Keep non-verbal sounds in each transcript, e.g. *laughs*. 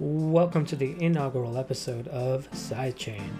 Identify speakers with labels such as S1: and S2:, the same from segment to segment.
S1: Welcome to the inaugural episode of Sidechain.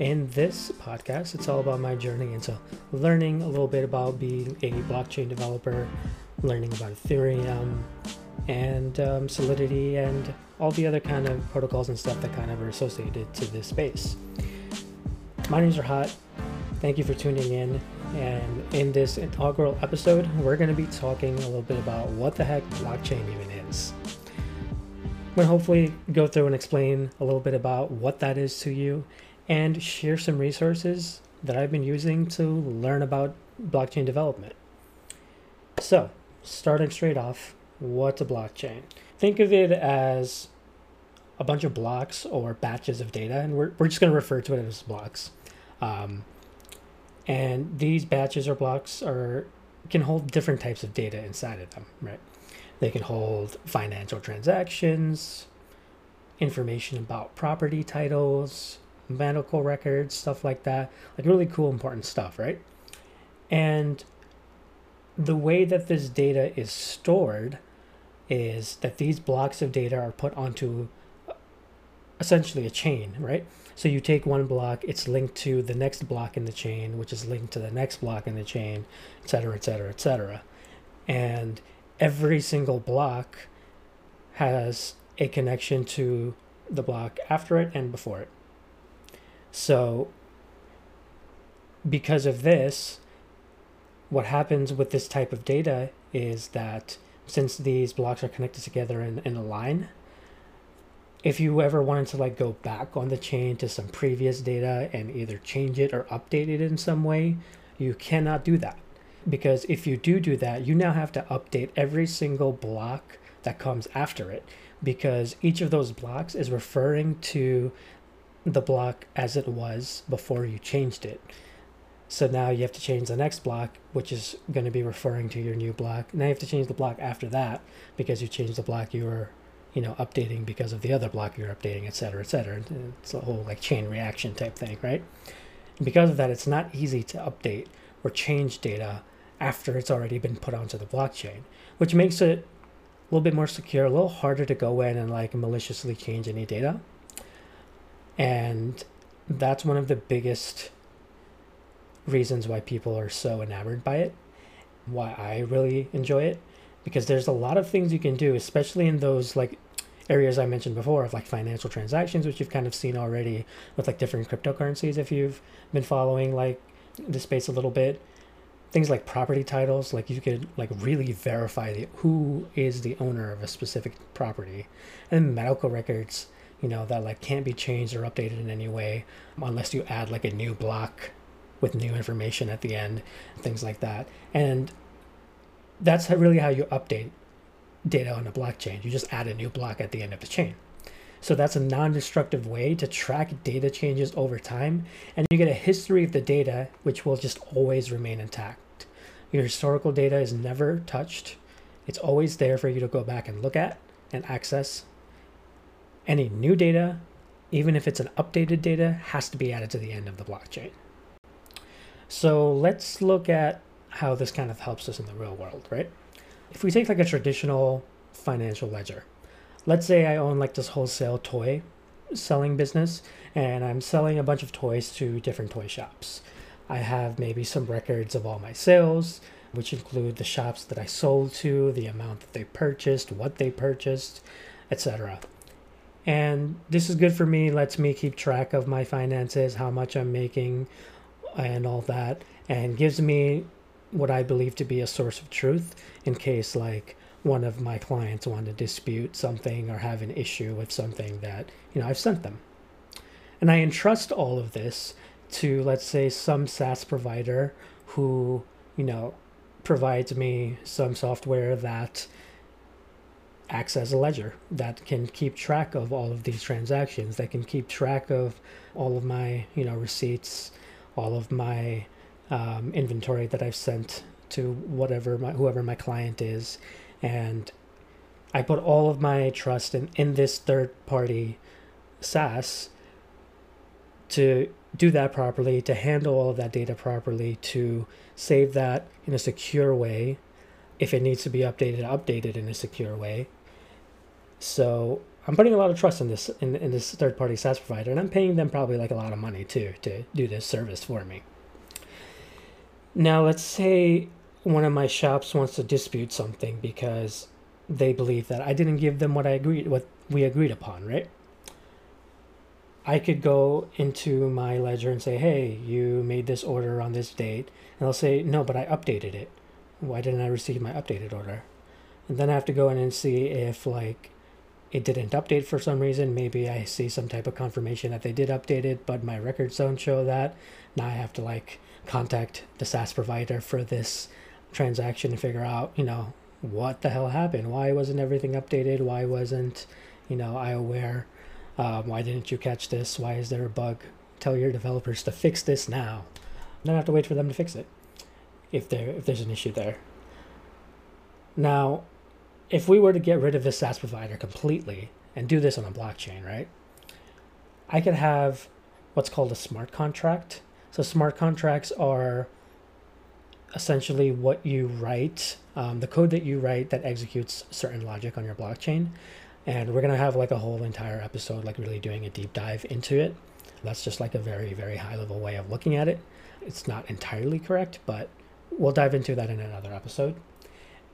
S1: In this podcast, it's all about my journey into learning a little bit about being a blockchain developer, learning about Ethereum and um, Solidity, and all the other kind of protocols and stuff that kind of are associated to this space. My name's Rahat. Thank you for tuning in. And in this inaugural episode, we're going to be talking a little bit about what the heck blockchain even is. Going to hopefully go through and explain a little bit about what that is to you and share some resources that I've been using to learn about blockchain development. So, starting straight off, what's a blockchain? Think of it as a bunch of blocks or batches of data, and we're, we're just going to refer to it as blocks. Um, and these batches or blocks are can hold different types of data inside of them, right? They can hold financial transactions, information about property titles, medical records, stuff like that. Like really cool, important stuff, right? And the way that this data is stored is that these blocks of data are put onto uh, essentially a chain, right? So you take one block, it's linked to the next block in the chain, which is linked to the next block in the chain, et cetera, et cetera, et cetera. And every single block has a connection to the block after it and before it. So, because of this, what happens with this type of data is that since these blocks are connected together in, in a line, if you ever wanted to like go back on the chain to some previous data and either change it or update it in some way, you cannot do that because if you do do that, you now have to update every single block that comes after it because each of those blocks is referring to the block as it was before you changed it. So now you have to change the next block, which is going to be referring to your new block. Now you have to change the block after that because you changed the block you were, you know, updating because of the other block you're updating, et cetera, et cetera. It's a whole like chain reaction type thing, right? And because of that, it's not easy to update or change data after it's already been put onto the blockchain, which makes it a little bit more secure, a little harder to go in and like maliciously change any data. And that's one of the biggest reasons why people are so enamored by it, why I really enjoy it, because there's a lot of things you can do, especially in those like areas I mentioned before of like financial transactions, which you've kind of seen already with like different cryptocurrencies if you've been following like the space a little bit things like property titles like you could like really verify the, who is the owner of a specific property. And medical records you know that like can't be changed or updated in any way unless you add like a new block with new information at the end things like that. And that's really how you update data on a blockchain. You just add a new block at the end of the chain so that's a non-destructive way to track data changes over time and you get a history of the data which will just always remain intact. Your historical data is never touched. It's always there for you to go back and look at and access. Any new data, even if it's an updated data, has to be added to the end of the blockchain. So let's look at how this kind of helps us in the real world, right? If we take like a traditional financial ledger, let's say I own like this wholesale toy selling business and I'm selling a bunch of toys to different toy shops. I have maybe some records of all my sales, which include the shops that I sold to, the amount that they purchased, what they purchased, etc. And this is good for me, lets me keep track of my finances, how much I'm making, and all that, and gives me what I believe to be a source of truth in case like one of my clients want to dispute something or have an issue with something that you know I've sent them. And I entrust all of this to let's say some SaaS provider who, you know, provides me some software that acts as a ledger that can keep track of all of these transactions, that can keep track of all of my, you know, receipts, all of my um, inventory that I've sent to whatever my whoever my client is and I put all of my trust in, in this third party SaaS to do that properly, to handle all of that data properly, to save that in a secure way. If it needs to be updated, updated in a secure way. So I'm putting a lot of trust in this in, in this third party SaaS provider, and I'm paying them probably like a lot of money too to do this service for me. Now, let's say one of my shops wants to dispute something because they believe that I didn't give them what I agreed what we agreed upon, right? I could go into my ledger and say, "Hey, you made this order on this date," and they'll say, "No, but I updated it. Why didn't I receive my updated order?" And then I have to go in and see if like it didn't update for some reason. Maybe I see some type of confirmation that they did update it, but my records don't show that. Now I have to like contact the SaaS provider for this transaction to figure out, you know, what the hell happened? Why wasn't everything updated? Why wasn't, you know, I aware? Um, why didn't you catch this? Why is there a bug? Tell your developers to fix this now. Then I have to wait for them to fix it if there if there's an issue there. Now, if we were to get rid of this SaaS provider completely and do this on a blockchain, right? I could have what's called a smart contract. So smart contracts are essentially what you write, um, the code that you write that executes certain logic on your blockchain. And we're going to have like a whole entire episode, like really doing a deep dive into it. That's just like a very, very high level way of looking at it. It's not entirely correct, but we'll dive into that in another episode.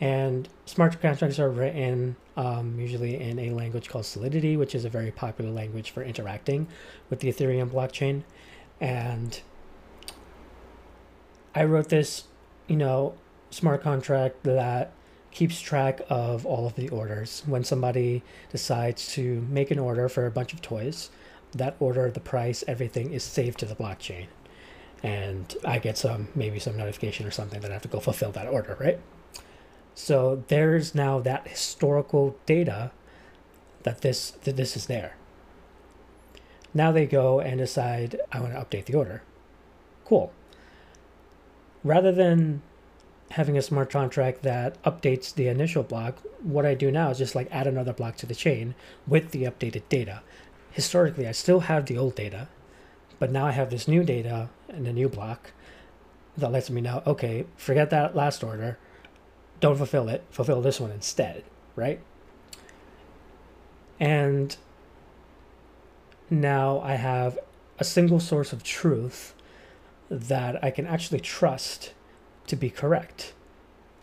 S1: And smart contracts are written um, usually in a language called Solidity, which is a very popular language for interacting with the Ethereum blockchain. And I wrote this, you know, smart contract that keeps track of all of the orders. When somebody decides to make an order for a bunch of toys, that order, the price, everything is saved to the blockchain. And I get some, maybe some notification or something that I have to go fulfill that order, right? So there's now that historical data that this that this is there. Now they go and decide I want to update the order. Cool. Rather than having a smart contract that updates the initial block, what I do now is just like add another block to the chain with the updated data. Historically, I still have the old data, but now I have this new data and a new block that lets me know, okay, forget that last order don't fulfill it, fulfill this one instead, right? And now I have a single source of truth that I can actually trust to be correct.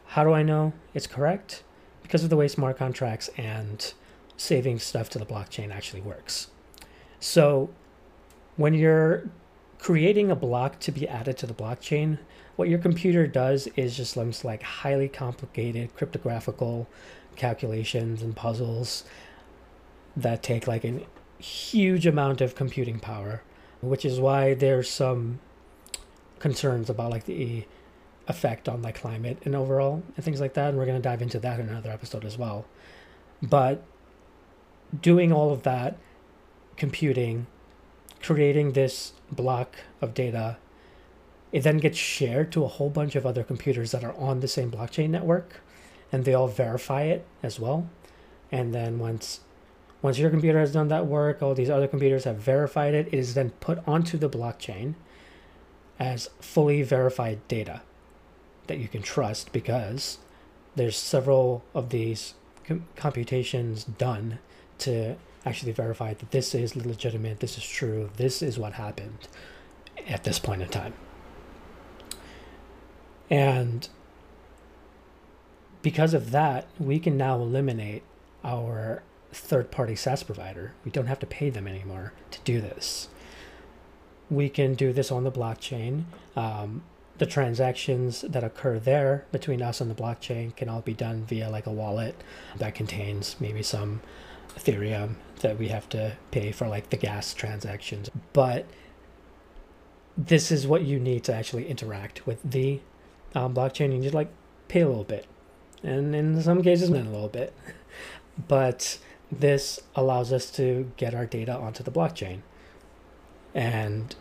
S1: How do I know it's correct? Because of the way smart contracts and saving stuff to the blockchain actually works. So when you're creating a block to be added to the blockchain, what your computer does is just looks like highly complicated cryptographical calculations and puzzles that take like a huge amount of computing power, which is why there's some concerns about like the effect on like climate and overall and things like that. And we're going to dive into that in another episode as well. But doing all of that computing, creating this block of data it then gets shared to a whole bunch of other computers that are on the same blockchain network, and they all verify it as well. And then once once your computer has done that work, all these other computers have verified it, it is then put onto the blockchain as fully verified data that you can trust because there's several of these com- computations done to actually verify that this is legitimate, this is true, this is what happened at this point in time. And because of that, we can now eliminate our third party SaaS provider. We don't have to pay them anymore to do this. We can do this on the blockchain. Um, the transactions that occur there between us and the blockchain can all be done via like a wallet that contains maybe some Ethereum that we have to pay for like the gas transactions. But this is what you need to actually interact with the um, blockchain, you just like pay a little bit, and in some cases, not a little bit. *laughs* But this allows us to get our data onto the blockchain, and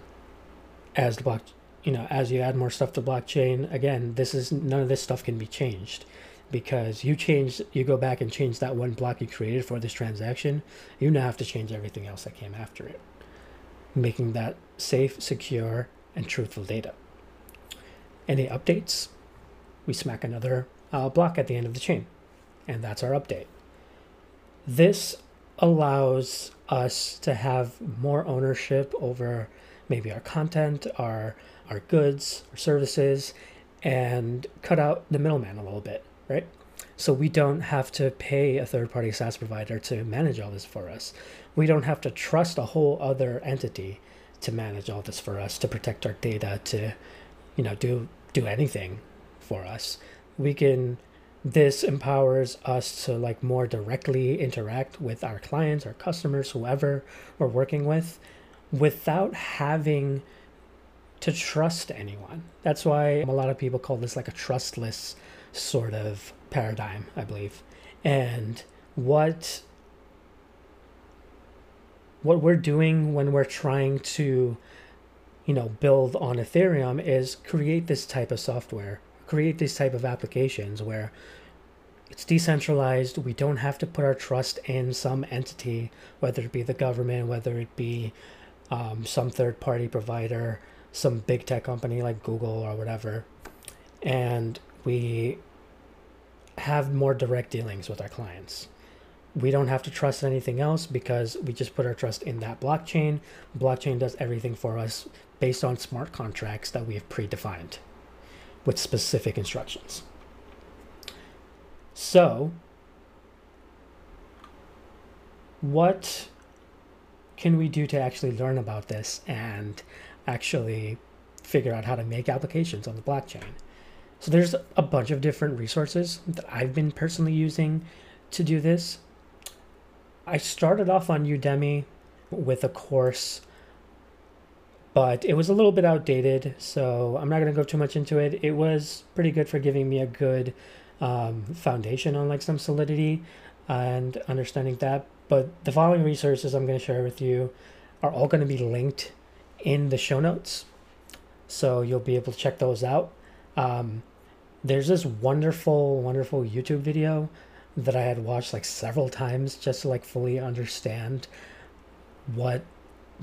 S1: as the block, you know, as you add more stuff to blockchain, again, this is none of this stuff can be changed because you change you go back and change that one block you created for this transaction you now have to change everything else that came after it making that safe secure and truthful data any updates, we smack another uh, block at the end of the chain. And that's our update. this allows us to have more ownership over maybe our content, our our goods, our services, and cut out the middleman a little bit, right? So we don't have to pay a third party SaaS provider to manage all this for us. We don't have to trust a whole other entity to manage all this for us, to protect our data, to, you know, do do anything for us. We can this empowers us to like more directly interact with our clients, our customers, whoever we're working with, without having to trust anyone. That's why a lot of people call this like a trustless sort of paradigm, I believe. And what what we're doing when we're trying to you know build on Ethereum is create this type of software, create these type of applications where it's decentralized. We don't have to put our trust in some entity, whether it be the government, whether it be um, some third party provider, some big tech company like Google or whatever. And we have more direct dealings with our clients. We don't have to trust anything else because we just put our trust in that blockchain. Blockchain does everything for us based on smart contracts that we have predefined with specific instructions. So, what can we do to actually learn about this and actually figure out how to make applications on the blockchain? So there's a bunch of different resources that I've been personally using to do this. I started off on Udemy with a course, but it was a little bit outdated, so I'm not going to go too much into it. It was pretty good for giving me a good um, foundation on like some solidity and understanding that. But the following resources I'm going to share with you are all going to be linked in the show notes. So you'll be able to check those out. Um, there's this wonderful, wonderful YouTube video that I had watched like several times just to like fully understand what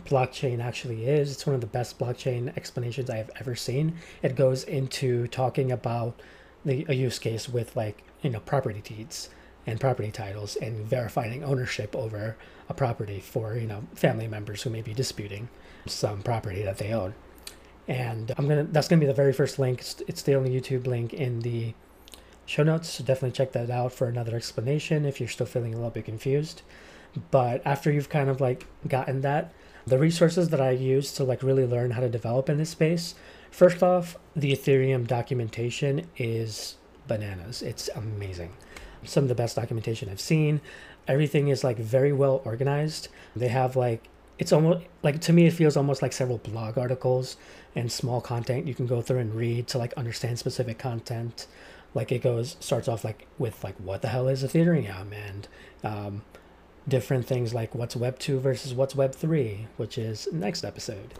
S1: blockchain actually is. It's one of the best blockchain explanations I have ever seen. It goes into talking about the a use case with like you know property deeds and property titles and verifying ownership over a property for you know family members who may be disputing some property that they own. And i'm gonna that's gonna be the very first link. It's, the only youtube link in the show notes so definitely check that out for another explanation if you're still feeling a little bit confused. But after you've kind of like gotten that the resources that i use to like really learn how to develop in this space first off the ethereum documentation is bananas it's amazing some of the best documentation I've seen. Everything is like very well organized. They have like it's almost like to me it feels almost like several blog articles and small content you can go through and read to like understand specific content. Like it goes starts off like with like what the hell is Ethereum and um, different things like what's Web two versus what's Web three, which is next episode.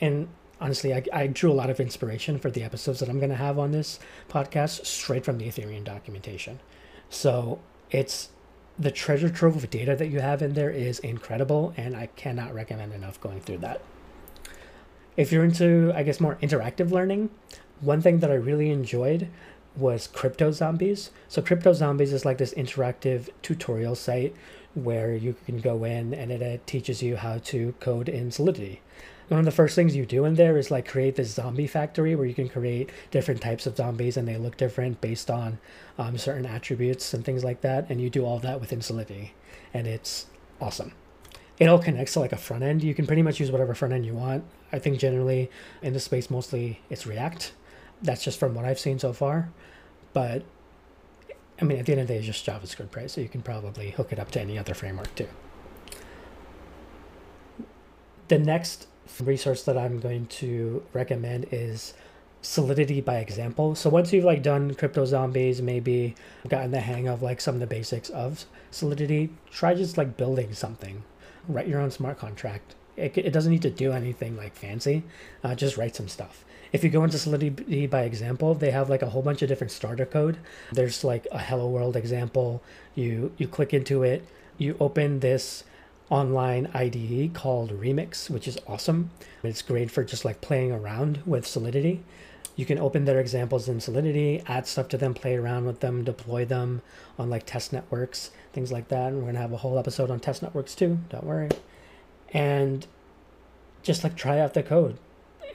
S1: And honestly, I, I drew a lot of inspiration for the episodes that I'm going to have on this podcast straight from the Ethereum documentation. So it's the treasure trove of data that you have in there is incredible, and I cannot recommend enough going through that. If you're into, I guess, more interactive learning, one thing that I really enjoyed was Crypto Zombies. So Crypto Zombies is like this interactive tutorial site where you can go in and it, it teaches you how to code in Solidity one of the first things you do in there is like create this zombie factory where you can create different types of zombies and they look different based on um, certain attributes and things like that. And you do all that within Solidity, and it's awesome. It all connects to like a front end. You can pretty much use whatever front end you want. I think generally in this space, mostly it's React. That's just from what I've seen so far. But I mean, at the end of the day, it's just JavaScript, right? So you can probably hook it up to any other framework too. The next resource that I'm going to recommend is Solidity by example. So once you've like done crypto zombies, maybe gotten the hang of like some of the basics of Solidity, try just like building something. Write your own smart contract. It, it doesn't need to do anything like fancy. Uh, just write some stuff. If you go into Solidity by example, they have like a whole bunch of different starter code. There's like a Hello World example. You you click into it. You open this online IDE called Remix, which is awesome. It's great for just like playing around with Solidity. You can open their examples in Solidity, add stuff to them, play around with them, deploy them on like test networks. Things like that. And we're gonna have a whole episode on test networks too. Don't worry. And just like try out the code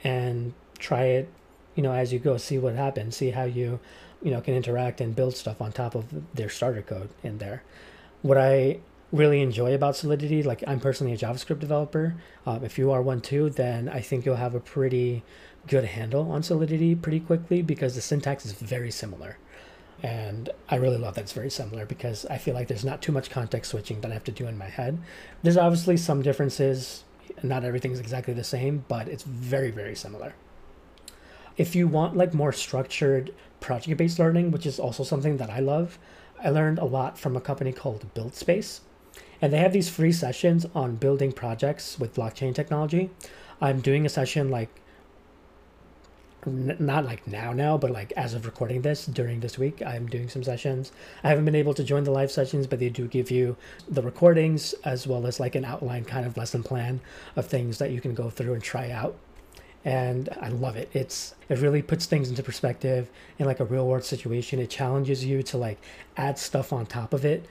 S1: and try it, you know, as you go, see what happens, see how you, you know, can interact and build stuff on top of their starter code in there. What I really enjoy about Solidity, like I'm personally a JavaScript developer. Um, if you are one too, then I think you'll have a pretty good handle on Solidity pretty quickly because the syntax is very similar. And I really love that it's very similar because I feel like there's not too much context switching that I have to do in my head. There's obviously some differences. Not everything's exactly the same, but it's very, very similar. If you want like more structured project-based learning, which is also something that I love, I learned a lot from a company called BuildSpace. And they have these free sessions on building projects with blockchain technology. I'm doing a session like not like now now but like as of recording this during this week i'm doing some sessions. I haven't been able to join the live sessions but they do give you the recordings as well as like an outline kind of lesson plan of things that you can go through and try out. And i love it. It's it really puts things into perspective in like a real world situation. It challenges you to like add stuff on top of it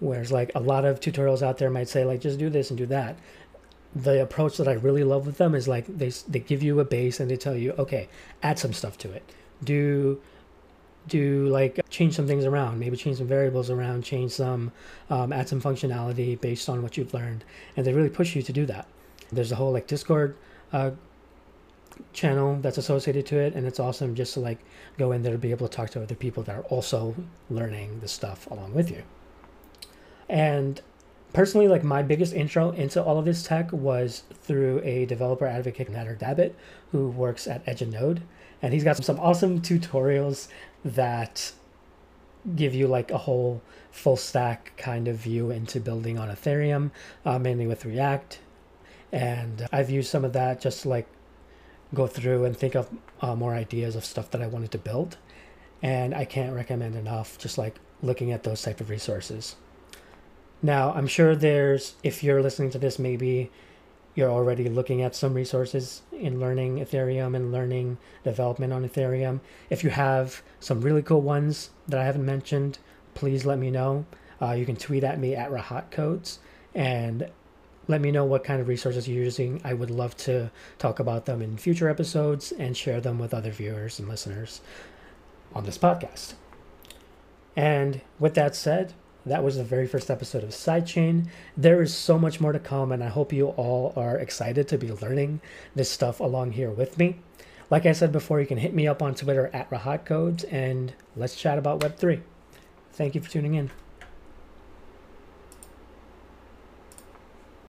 S1: whereas like a lot of tutorials out there might say like just do this and do that the approach that I really love with them is like they they give you a base and they tell you, okay, add some stuff to it. Do do like change some things around, maybe change some variables around, change some, um, add some functionality based on what you've learned, and they really push you to do that. There's a whole like Discord uh, channel that's associated to it, and it's awesome just to like go in there to be able to talk to other people that are also learning the stuff along with you. And personally, like my biggest intro into all of this tech was through a developer advocate, Nader Dabit, who works at Edge and Node. And he's got some, some awesome tutorials that give you like a whole full stack kind of view into building on Ethereum, uh, mainly with React. And I've used some of that just to like go through and think of uh, more ideas of stuff that I wanted to build. And I can't recommend enough just like looking at those type of resources. Now, I'm sure there's, if you're listening to this, maybe you're already looking at some resources in learning Ethereum and learning development on Ethereum. If you have some really cool ones that I haven't mentioned, please let me know. Uh, you can tweet at me at Rahat Codes and let me know what kind of resources you're using. I would love to talk about them in future episodes and share them with other viewers and listeners on this podcast. And with that said, that was the very first episode of Sidechain. There is so much more to come, and I hope you all are excited to be learning this stuff along here with me. Like I said before, you can hit me up on Twitter at Rahat Codes, and let's chat about Web3. Thank you for tuning in.